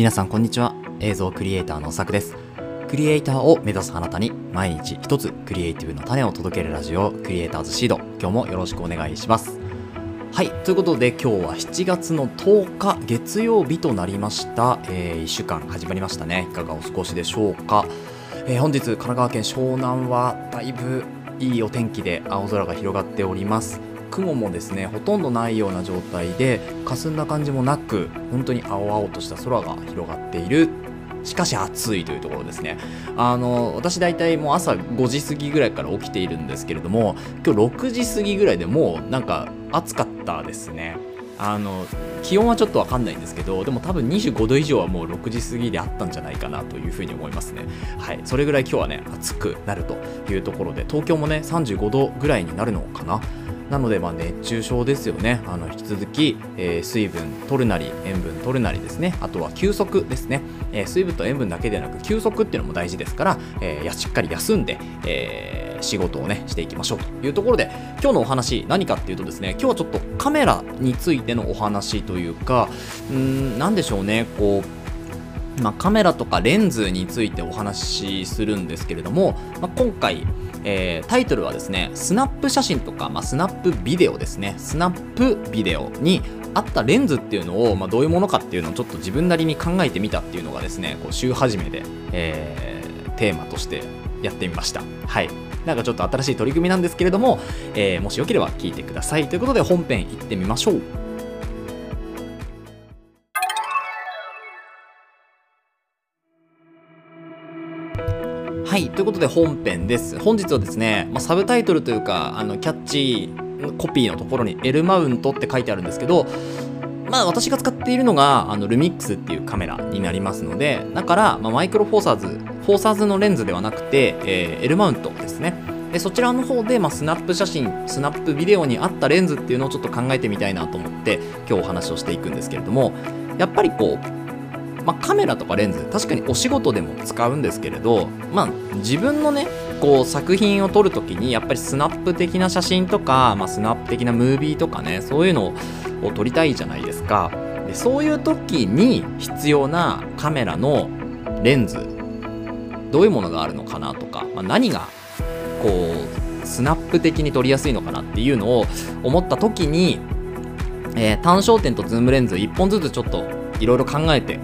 皆さんこんにちは。映像クリエイターのさくです。クリエイターを目指すあなたに毎日一つクリエイティブの種を届けるラジオクリエイターズシード。今日もよろしくお願いします。はい。ということで今日は7月の10日月曜日となりました、えー、1週間始まりましたね。いかがお過ごしでしょうか、えー本日神奈川県湘南はだいぶいいお天気で青空が広がっております。雲もですねほとんどないような状態で霞んだ感じもなく本当に青々とした空が広がっている。しかし暑いというところですね。あの私大体もう朝5時過ぎぐらいから起きているんですけれども今日6時過ぎぐらいでもうなんか暑かったですね。あの気温はちょっとわかんないんですけどでも多分25度以上はもう6時過ぎであったんじゃないかなというふうに思いますね。はい。それぐらい今日はね暑くなるというところで東京もね35度ぐらいになるのかな。なのでまあ熱中症ですよね。あの引き続き、えー水分取るなり塩分取るなりですね。あとは休息ですね、えー水分と塩分だけでなく休息っていうのも大事ですから、えーしっかり休んで、えー仕事をねしていきましょうというところで今日のお話何かっていうとですね今日はちょっとカメラについてのお話というかうん何でしょうね。こうまあ、カメラとかレンズについてお話しするんですけれども、まあ、今回、えータイトルはですねスナップ写真とか、まあ、スナップビデオですね。スナップビデオにあったレンズっていうのを、まあ、どういうものかっていうのをちょっと自分なりに考えてみたっていうのがですねこう週始めで、えーテーマとしてやってみました。はい。なんかちょっと新しい取り組みなんですけれども、えーもしよければ聞いてください。ということで本編行ってみましょう。はい、ということで本編です。本日はですね、まあ、サブタイトルというか、あのキャッチコピーのところに L マウントって書いてあるんですけど、まあ私が使っているのがあのルミックスっていうカメラになりますので、だから、まあ、マイクロフォーサーズ、フォーサーズのレンズではなくて、えー L マウントですね。でそちらの方で、まあ、スナップ写真、スナップビデオにあったレンズっていうのをちょっと考えてみたいなと思って、今日お話をしていくんですけれども、やっぱりこう、まあ、カメラとかレンズ確かにお仕事でも使うんですけれど、まあ、自分のねこう作品を撮るときにやっぱりスナップ的な写真とか、まあ、スナップ的なムービーとかねそういうのを撮りたいじゃないですか。でそういう時に必要なカメラのレンズどういうものがあるのかなとか、まあ、何がこうスナップ的に撮りやすいのかなっていうのを思った時に、えー単焦点とズームレンズ1本ずつちょっといろいろ考えて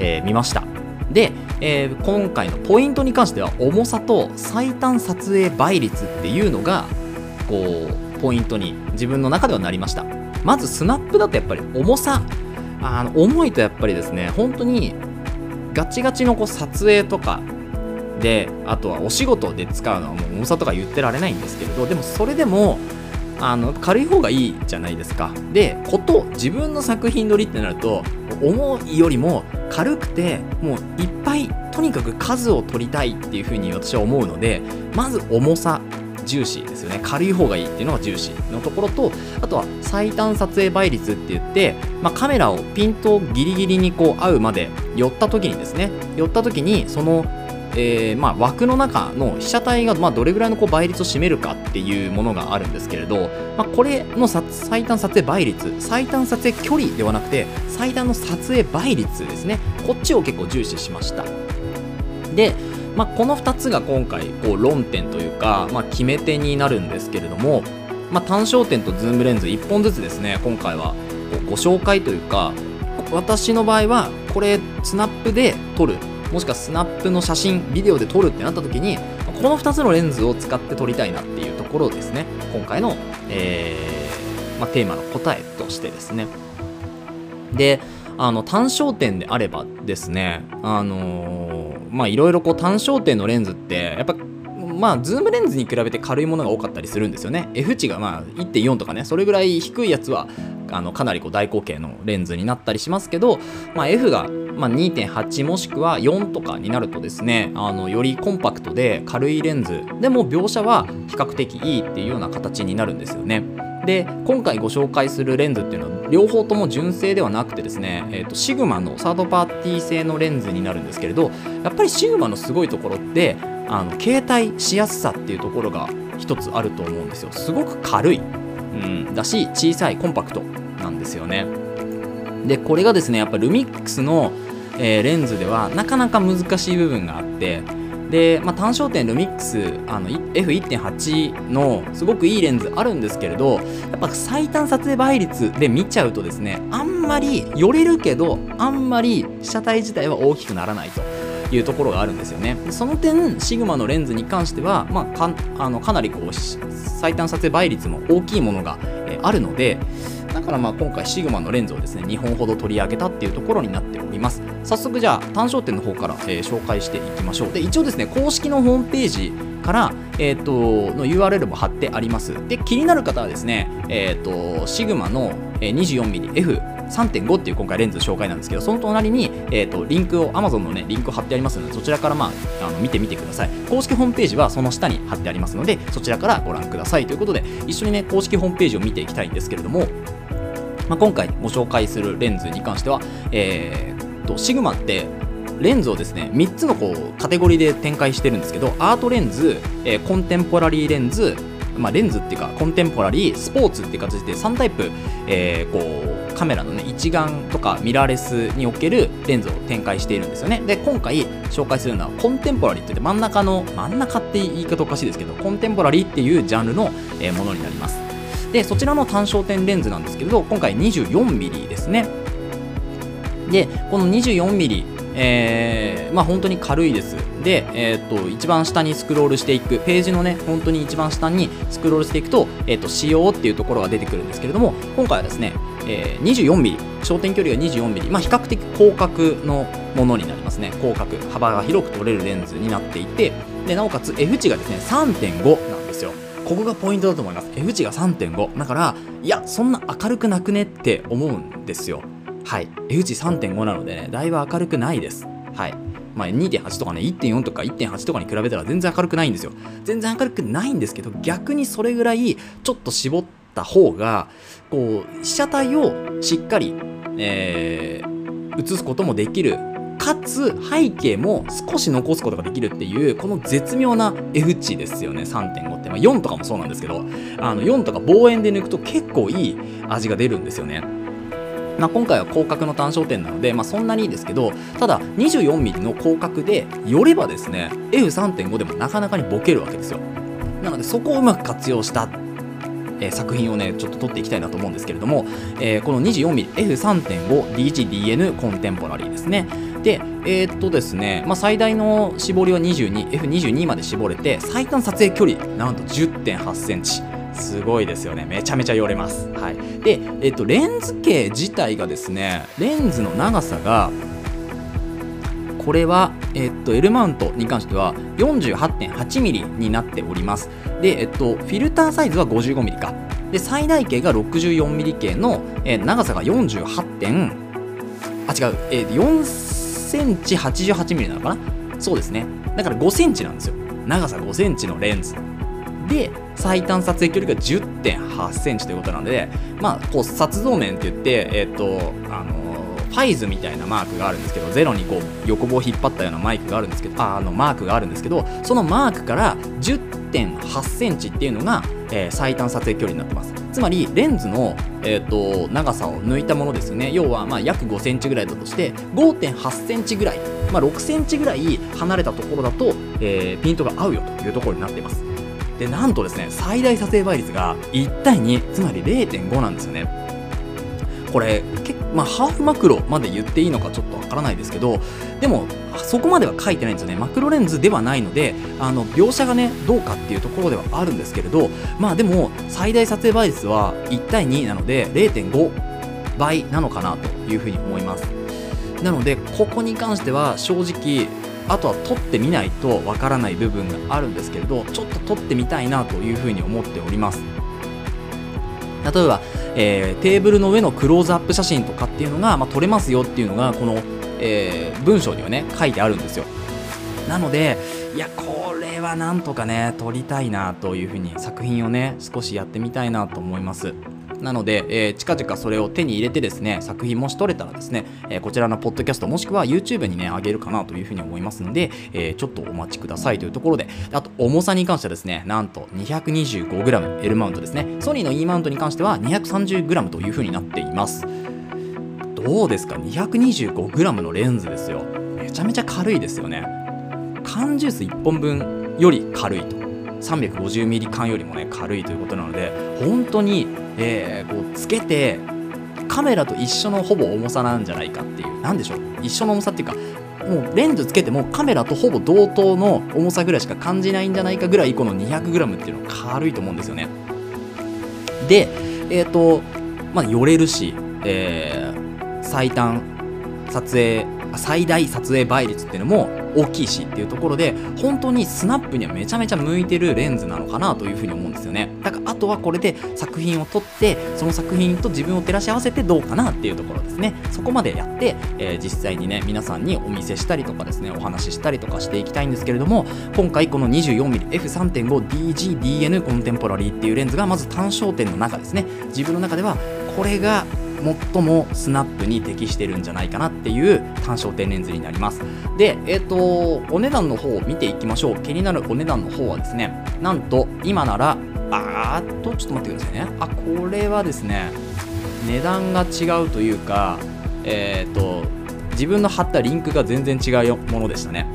えー見ました。で、えー今回のポイントに関しては重さと最短撮影倍率っていうのがこうポイントに自分の中ではなりました。まずスナップだとやっぱり重さ。あの重いとやっぱりですね本当にガチガチのこう撮影とかであとはお仕事で使うのはもう重さとか言ってられないんですけれどでもそれでもあの軽い方がいいじゃないですか。でこと自分の作品撮りってなると重いよりも軽くてもういっぱいとにかく数を取りたいっていうふうに私は思うのでまず重さ重視ですよね。軽い方がいいっていうのが重視のところとあとは最短撮影倍率って言って、まあ、カメラをピントギリギリにこう合うまで寄った時にですね寄った時にそのえーまあ、枠の中の被写体がまどれぐらいのこう倍率を占めるかっていうものがあるんですけれど、まあ、これの最短撮影倍率最短撮影距離ではなくて最短の撮影倍率ですねこっちを結構重視しましたで、まあ、この2つが今回こう論点というか、ま、決め手になるんですけれども、ま、単焦点とズームレンズ1本ずつですね今回はご紹介というか私の場合はこれスナップで撮るもしくはスナップの写真ビデオで撮るってなった時にこの2つのレンズを使って撮りたいなっていうところですね。今回の、えーまあ、テーマの答えとしてですね。であの単焦点であればですねあのーまあいろいろこう単焦点のレンズってやっぱまあズームレンズに比べて軽いものが多かったりするんですよね。F 値がまあ1.4とかねそれぐらい低いやつはあのかなりこう大口径のレンズになったりしますけど、まあ、F がまあ2.8もしくは4とかになるとですねあのよりコンパクトで軽いレンズでも描写は比較的いいっていうような形になるんですよね。で今回ご紹介するレンズっていうのは両方とも純正ではなくてですね、えー、とシグマのサードパーティー製のレンズになるんですけれどやっぱりシグマのすごいところってあの携帯しやすさっていうところが一つあると思うんですよ。すごく軽い、うん、だし小さいコンパクトなんですよね。でこれがですねやっぱルミックスの、えー、レンズではなかなか難しい部分があってで、まあ、単焦点ルミックスあの F1.8 のすごくいいレンズあるんですけれどやっぱ最短撮影倍率で見ちゃうとですねあんまり寄れるけどあんまり被写体自体は大きくならないと。いうところがあるんですよねその点シグマのレンズに関しては、まあ、かあのかなりこう最短撮影倍率も大きいものが、えあるのでだからまあ今回シグマのレンズをですね2本ほど取り上げたっていうところになっております。早速じゃあ単焦点の方から、えー、紹介していきましょう。で一応ですね公式のホームページから、えーと、の URL も貼ってあります。で気になる方はですね、えーと、シグマの 24mm F3.5 っていう今回レンズ紹介なんですけどその隣に、えーと、リンクを Amazon のねリンクを貼ってありますのでそちらからまああの見てみてください。公式ホームページはその下に貼ってありますのでそちらからご覧くださいということで一緒にね公式ホームページを見ていきたいんですけれどもまあ、今回ご紹介するレンズに関しては、えー、とシグマってレンズをですね3つのこうカテゴリーで展開してるんですけどアートレンズ、えー、コンテンポラリーレンズまあ、レンズっていうかコンテンポラリースポーツっていう形で3タイプ、えー、こうカメラのね一眼とかミラーレスにおけるレンズを展開しているんですよね。で今回紹介するのはコンテンポラリーって言って真ん中の真ん中って言い方おかしいですけどコンテンポラリーっていうジャンルの、えものになります。でそちらの単焦点レンズなんですけれど今回 24mm ですねでこの 24mm えー、まあ本当に軽いです。で、えー、と一番下にスクロールしていく、ページのね、本当に一番下にスクロールしていくと、えー、と仕様っていうところが出てくるんですけれども、今回はですね、えー、24mm、焦点距離が 24mm、まあ、比較的広角のものになりますね。広角、幅が広く取れるレンズになっていて、でなおかつ F 値がですね、3.5。ここがポイントだと思います。F 値が3.5だからいやそんな明るくなくねって思うんですよ。はい。F 値3.5なのでねだいぶ明るくないです。はい。まあ、2.8とかね1.4とか1.8とかに比べたら全然明るくないんですよ。全然明るくないんですけど逆にそれぐらいちょっと絞った方がこう被写体をしっかり、えー、映すこともできるかつ背景も少し残すことができるっていうこの絶妙な F 値ですよね。3.5って、まあ、4とかもそうなんですけどあの4とか望遠で抜くと結構いい味が出るんですよね。まあ、今回は広角の単焦点なので、まあ、そんなにいいですけどただ 24mm の広角で寄ればですね F3.5 でもなかなかにボケるわけですよ。なのでそこをうまく活用したえ、作品をねちょっと撮っていきたいなと思うんですけれども、えー、この 24mmF3.5D1DN コンテンポラリーですね。で、えー、っとですね、まあ、最大の絞りは 22F22 まで絞れて最短撮影距離なんと10.8センチ。すごいですよね。めちゃめちゃ寄れます、はい、で、えっと、レンズ径自体がですねレンズの長さがこれは、えっと、L マウントに関しては 48.8mm になっております。で、えっと、フィルターサイズは 55mm か。で最大径が 64mm 径の、え、長さが48点あ違う、えー、4センチ88ミリなのかな？そうですね。だから5センチなんですよ。長さ5センチのレンズ。で、最短撮影距離が10.8センチということなので、まあ、こう、撮像面って言って、えっ、ー、と、あのファイズみたいなマークがあるんですけど、ゼロにこう横棒を引っ張ったようなマイクがあるんですけど、ああのマークがあるんですけど、そのマークから10.8センチっていうのが、えー、最短撮影距離になってます。つまりレンズの、えーと、長さを抜いたものですよね。要はまあ約5センチぐらいだとして5.8センチぐらい、まあ、6センチぐらい離れたところだと、えー、ピントが合うよというところになっています。でなんとですね最大撮影倍率が1対2つまり0.5なんですよね。これ結まあ、ハーフマクロまで言っていいのかちょっとわからないですけどでもそこまでは書いてないんですよね。マクロレンズではないのであの描写がねどうかっていうところではあるんですけれどまあでも最大撮影倍率は1対2なので0.5倍なのかなというふうに思います。なのでここに関しては正直あとは撮ってみないとわからない部分があるんですけれどちょっと撮ってみたいなというふうに思っております。例えば、えー、テーブルの上のクローズアップ写真とかっていうのが、まあ、撮れますよっていうのがこの、えー、文章にはね書いてあるんですよ。なのでいやこれはなんとかね撮りたいなというふうに作品をね少しやってみたいなと思います。なので、えー、近々それを手に入れてですね、作品もし撮れたらですね、えー、こちらのポッドキャストもしくは YouTube にね、あげるかなというふうに思いますので、えー、ちょっとお待ちくださいというところで、あと重さに関してはですね、なんと 225g L マウントですね。ソニーの E マウントに関しては 230g というふうになっています。どうですか？225g のレンズですよめちゃめちゃ軽いですよね缶ジュース1本分より軽いと 350ml 缶よりもね軽いということなので本当に、えー、こうつけてカメラと一緒のほぼ重さなんじゃないかっていう。何でしょう？一緒の重さっていうかもうレンズつけてもカメラとほぼ同等の重さぐらいしか感じないんじゃないかぐらいこの 200g っていうのは軽いと思うんですよね。でえっ、ー、とまあ寄れるし、えー、最短撮影最大撮影倍率っていうのも大きいしっていうところで本当にスナップにはめちゃめちゃ向いてるレンズなのかなというふうに思うんですよね。だからあとはこれで作品を撮ってその作品と自分を照らし合わせてどうかなっていうところですね。そこまでやって、えー、実際にね皆さんにお見せしたりとかですねお話ししたりとかしていきたいんですけれども今回この 24mmF3.5DGDN コンテンポラリーっていうレンズがまず単焦点の中ですね。自分の中ではこれが最もスナップに適してるんじゃないかなっていう単焦点レンズになります。でえっ、ー、とお値段の方を見ていきましょう。気になるお値段の方はですねなんと今ならあーっとちょっと待ってくださいね。あこれはですね値段が違うというかえっ、ー、と自分の貼ったリンクが全然違うものでしたね。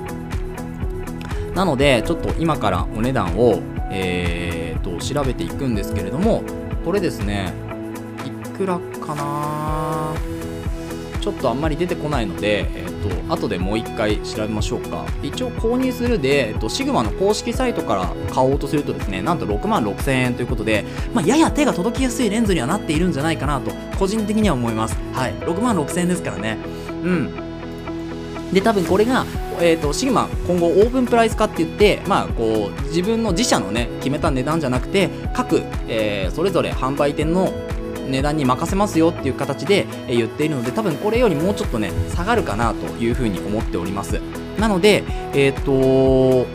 なのでちょっと今からお値段をえーと調べていくんですけれどもこれですねいくらかなちょっとあんまり出てこないので、え、ー、と、後でもう一回調べましょうか。一応購入するで、えっ、ー、と、シグマの公式サイトから買おうとするとですね、なんと6万6000円ということで、まあ、やや手が届きやすいレンズにはなっているんじゃないかなと、個人的には思います。はい。6万6000円ですからね。うん。で、多分これが、えーと、シグマ今後オープンプライス化って言って、まあ、こう自分の自社のね決めた値段じゃなくて各、えー、それぞれ販売店の値段に任せますよっていう形で言っているので多分これよりもうちょっとね下がるかなというふうに思っております。なのでえっ、ー、と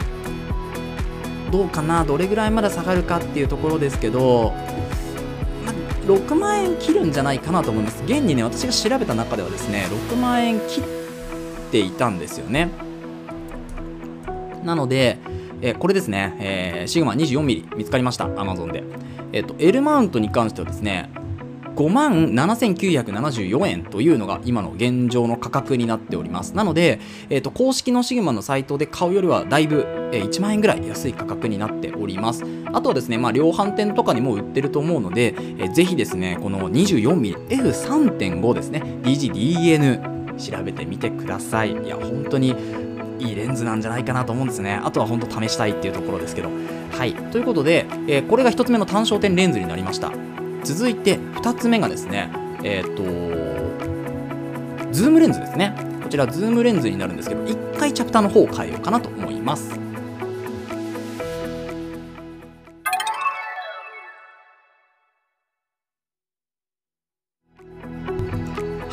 どうかなどれぐらいまだ下がるかっていうところですけど、6万円切るんじゃないかなと思います。現にね私が調べた中ではですね6万円切っていたんですよね。なので、えー、これですね、えー、シグマ 24mm 見つかりました Amazon で。えっ、ー、と L マウントに関してはですね5万7974円というのが今の現状の価格になっております。なので、えーと、公式のシグマのサイトで買うよりはだいぶ、え、1万円ぐらい安い価格になっております。あとはですね、まあ、量販店とかにも売ってると思うので、えー、ぜひですねこの 24mmF3.5 ですね DGDN 調べてみてください。いや本当にいいレンズなんじゃないかなと思うんですね。あとは本当試したいっていうところですけど。はい。ということで、えー、これが1つ目の単焦点レンズになりました。続いて2つ目がですねえっ、ー、とズームレンズですねこちらズームレンズになるんですけど1回チャプターの方を変えようかなと思います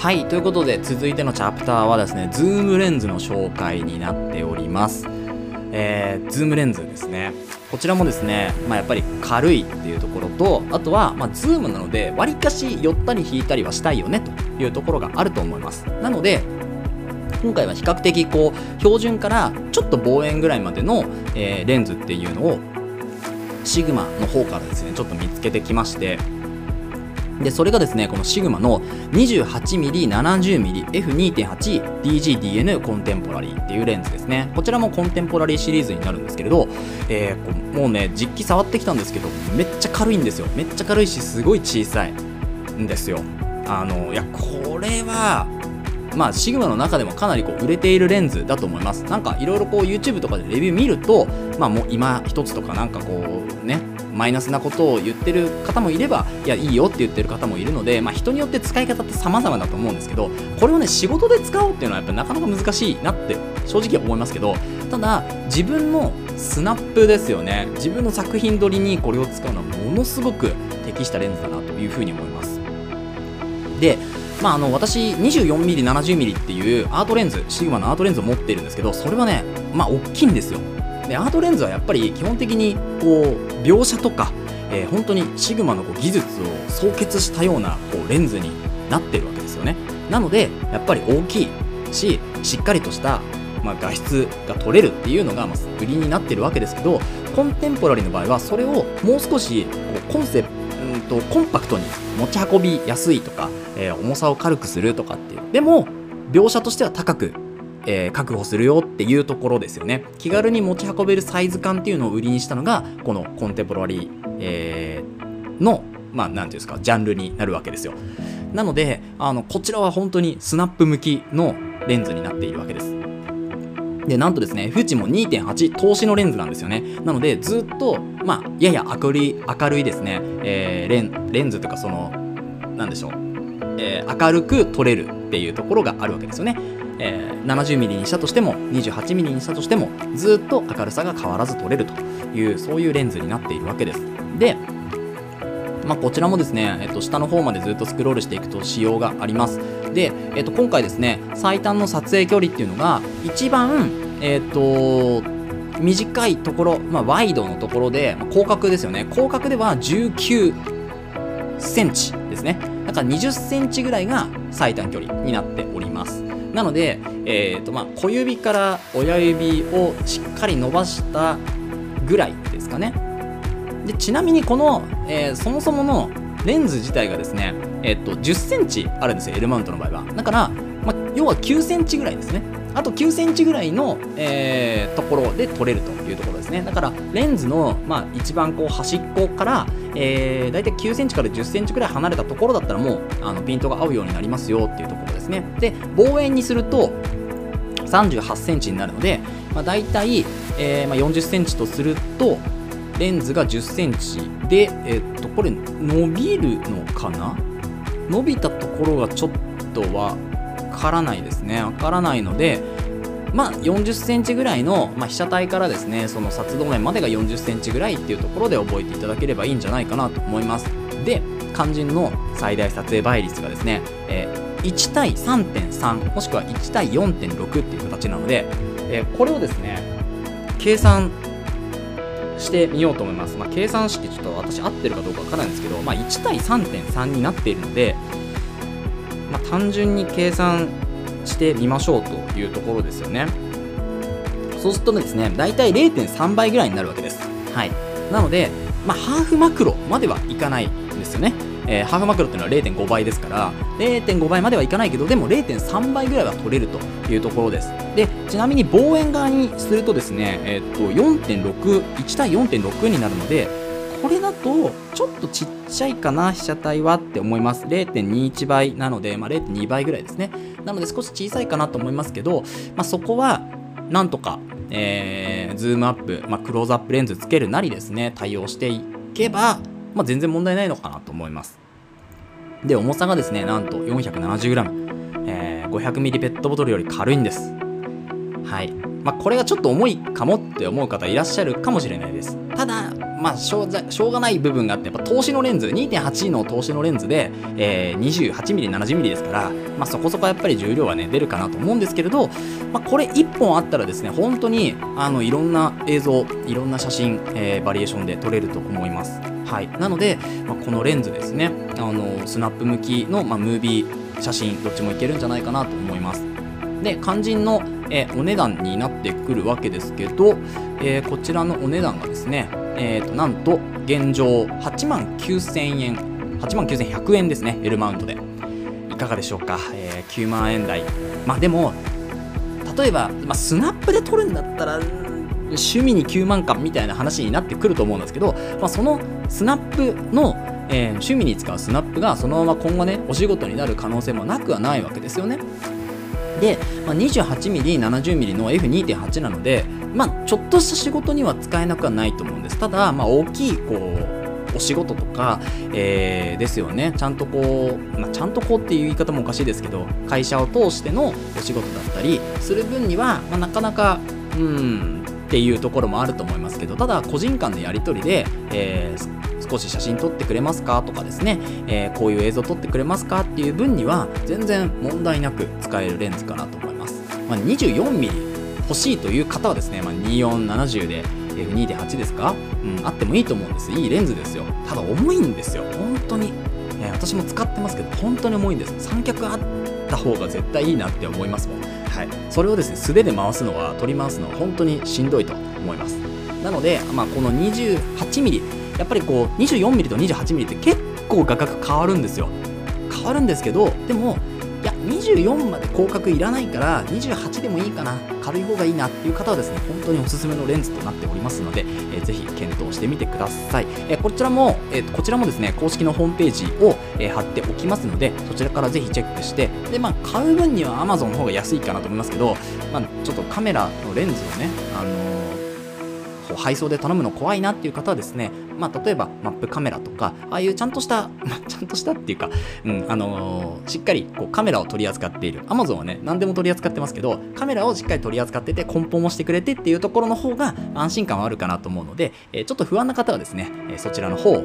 はい、ということで続いてのチャプターはですね、ズームレンズの紹介になっております。えー、ズームレンズですね。こちらもですね、まあ、やっぱり軽いっていうところとあとは、まあ、ズームなのでわりかし寄ったり引いたりはしたいよねというところがあると思いますなので今回は比較的こう標準からちょっと望遠ぐらいまでの、えー、レンズっていうのをシグマの方からですねちょっと見つけてきましてでそれがですねこのシグマの 28mm70mmF2.8DGDN コンテンポラリーっていうレンズですね。こちらもコンテンポラリーシリーズになるんですけれど、えー、もうね実機触ってきたんですけどめっちゃ軽いんですよ。めっちゃ軽いしすごい小さいんですよ。あのいやこれはまあ、シグマの中でもかなりこう売れているレンズだと思います。なんかいろいろこう YouTube とかでレビュー見ると、まあもう今一つとかなんかこうね、マイナスなことを言ってる方もいればいやいいよって言ってる方もいるので、まあ、人によって使い方って様々だと思うんですけどこれをね仕事で使おうっていうのはやっぱなかなか難しいなって正直思いますけどただ自分のスナップですよね。自分の作品撮りにこれを使うのはものすごく適したレンズだなというふうに思います。でまあ、あの私 24mm70mm っていうアートレンズシグマのアートレンズを持っているんですけどそれはねまあ大きいんですよ。でアートレンズはやっぱり基本的にこう描写とか、えー、本当にシグマのこう技術を総結したようなこうレンズになってるわけですよね。なのでやっぱり大きいししっかりとした、まあ、画質が撮れるっていうのが、まあ、売りになってるわけですけどコンテンポラリーの場合はそれをもう少しこうコンセプと、コンパクトに持ち運びやすいとか、えー、重さを軽くするとかっていう。でも描写としては高く、えー、確保するよっていうところですよね。気軽に持ち運べるサイズ感っていうのを売りにしたのがこのコンテンポラリー、えー、のまあ何ていうんですかジャンルになるわけですよ。なのであのこちらは本当にスナップ向きのレンズになっているわけです。で、なんとですね、フチも2.8投資のレンズなんですよね。なので、ずっと、まあ、やや明るい、明るいですね、えー、レンレンズとか、その、なんでしょう、えー、明るく撮れるっていうところがあるわけですよね。えー、70mm にしたとしても 28mm にしたとしてもずっと明るさが変わらず撮れるというそういうレンズになっているわけです。でまあ、こちらもですね、えっと、下の方までずっとスクロールしていくと仕様があります。で、えっと、今回ですね最短の撮影距離っていうのが一番えっと短いところ、まあ、ワイドのところで、まあ、広角ですよね。広角では19センチですね。だから20センチぐらいが最短距離になっております。なので、えーとまあ、小指から親指をしっかり伸ばしたぐらいですかね。でちなみにこの、えー、そもそものレンズ自体がですね、えっと、10センチあるんですよ L マウントの場合は。だから、まあ、要は9センチぐらいですね。あと9センチぐらいの、えー、ところで撮れると。いうところですね。だからレンズの、まあ、一番こう端っこから、えー、大体9センチから10センチぐらい離れたところだったらもうあのピントが合うようになりますよっていうところですね。で望遠にすると38センチになるので、まあ、大体、えーまあ、40センチとするとレンズが10センチで、えっと、これ伸びるのかな？伸びたところがちょっとわからないですね。わからないので、まあ、40センチぐらいの、まあ、被写体からですね、その撮動面までが40センチぐらいっていうところで覚えていただければいいんじゃないかなと思います。で、肝心の最大撮影倍率がですね、えー、1対3.3もしくは1対4.6っていう形なので、えー、これをですね、計算してみようと思います。まあ、計算式ちょっと私合ってるかどうかわからないんですけど、まあ、1対3.3になっているので、まあ、単純に計算してみましょうというところですよね。そうするとですね、大体0.3倍ぐらいになるわけです。はい。なので、まあ、ハーフマクロまではいかないんですよね。えー、ハーフマクロっていうのは0.5倍ですから0.5倍まではいかないけどでも0.3倍ぐらいは取れるというところですでちなみに望遠側にするとですね、えー、っと4.61対4.6になるのでこれだとちょっとちっちゃいかな被写体はって思います0.21倍なので、まあ、0.2倍ぐらいですねなので少し小さいかなと思いますけど、まあ、そこはなんとか、えー、ズームアップ、まあ、クローズアップレンズつけるなりですね対応していけばまあ、全然問題ないのかなと思います。で、重さがですね、なんと 470g、えー、500ml ペットボトルより軽いんです。はい。まあ、これがちょっと重いかもって思う方いらっしゃるかもしれないです。ただ、まあ、しょうしょうがない部分があって、やっぱ通しのレンズ、2.8の通しのレンズで、えー、28mm、70mm ですから、まあ、そこそこやっぱり重量はね、出るかなと思うんですけれど、まあ、これ1本あったらですね、本当に、あの、いろんな映像、いろんな写真、えー、バリエーションで撮れると思います。はい、なので、まあ、このレンズですねあのスナップ向きの、まあ、ムービー写真どっちもいけるんじゃないかなと思いますで肝心のえお値段になってくるわけですけど、えー、こちらのお値段がですね、えー、となんと現状8万9000円8万9100円ですね L マウントで。いかがでしょうか、えー、9万円台。まあでも例えば、まあ、スナップで撮るんだったら趣味に9万かみたいな話になってくると思うんですけど、まあ、そのスナップの、えー、趣味に使うスナップがそのまま今後ねお仕事になる可能性もなくはないわけですよね。で、まあ、28mm、70mm の F2.8 なので、まあ、ちょっとした仕事には使えなくはないと思うんです。ただ、まあ、大きいこうお仕事とか、えー、ですよね。ちゃんとこう、まあ、ちゃんとこうっていう言い方もおかしいですけど、会社を通してのお仕事だったりする分には、まあ、なかなか、うん、っていうところもあると思いますけどただ個人間のやり取りで、えー、少し写真撮ってくれますかとかですね、えー、こういう映像撮ってくれますかっていう分には全然問題なく使えるレンズかなと思います、まあ、24mm 欲しいという方はですね、まあ、2470で F2.8 ですか、うん、あってもいいと思うんです。いいレンズですよ。ただ重いんですよ。本当に、えー、私も使ってますけど本当に重いんです。三脚あった方が絶対いいなって思いますもん。はい、それをですね素手で回すのは取り回すのは本当にしんどいと思います。なので、まあ、この 28mm やっぱりこう 24mm と 28mm って結構画角変わるんですよ。変わるんですけどでも24まで広角いらないから28でもいいかな。軽い方がいいなっていう方はですね本当におすすめのレンズとなっておりますので、えー、ぜひ検討してみてください、えー、こちらも、えー、こちらもですね公式のホームページを、えー、貼っておきますのでそちらからぜひチェックしてでまあ買う分には Amazon の方が安いかなと思いますけど、まあ、ちょっとカメラのレンズをねあのこう配送で頼むの怖いなっていう方はですね、まあ、例えばマップカメラとか、ああいうちゃんとした、まあ、ちゃんとしたっていうか、うん、あのー、しっかりこうカメラを取り扱っている。Amazon はね、何でも取り扱ってますけど、カメラをしっかり取り扱ってて、梱包もしてくれてっていうところの方が安心感はあるかなと思うので、えー、ちょっと不安な方はですね、えそちらの方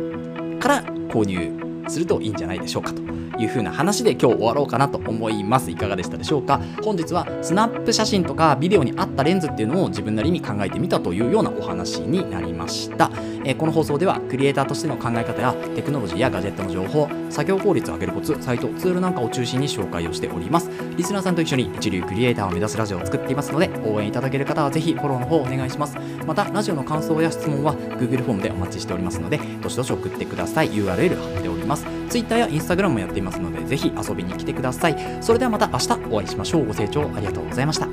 から購入するといいんじゃないでしょうかという風な話で今日終わろうかなと思います。いかがでしたでしょうか？本日はスナップ写真とかビデオに合ったレンズっていうのを自分なりに考えてみたというようなお話になりました、えー、この放送ではクリエイターとしての考え方やテクノロジーやガジェットの情報作業効率を上げるコツサイトツールなんかを中心に紹介をしております。リスナーさんと一緒に一流クリエイターを目指すラジオを作っていますので応援いただける方はぜひフォローの方お願いします。またラジオの感想や質問は Google フォームでお待ちしておりますのでどしどし送ってください。URL 貼っております。Twitter や Instagram もやっていますのでぜひ遊びに来てください。それではまた明日お会いしましょう。ご清聴ありがとうございました。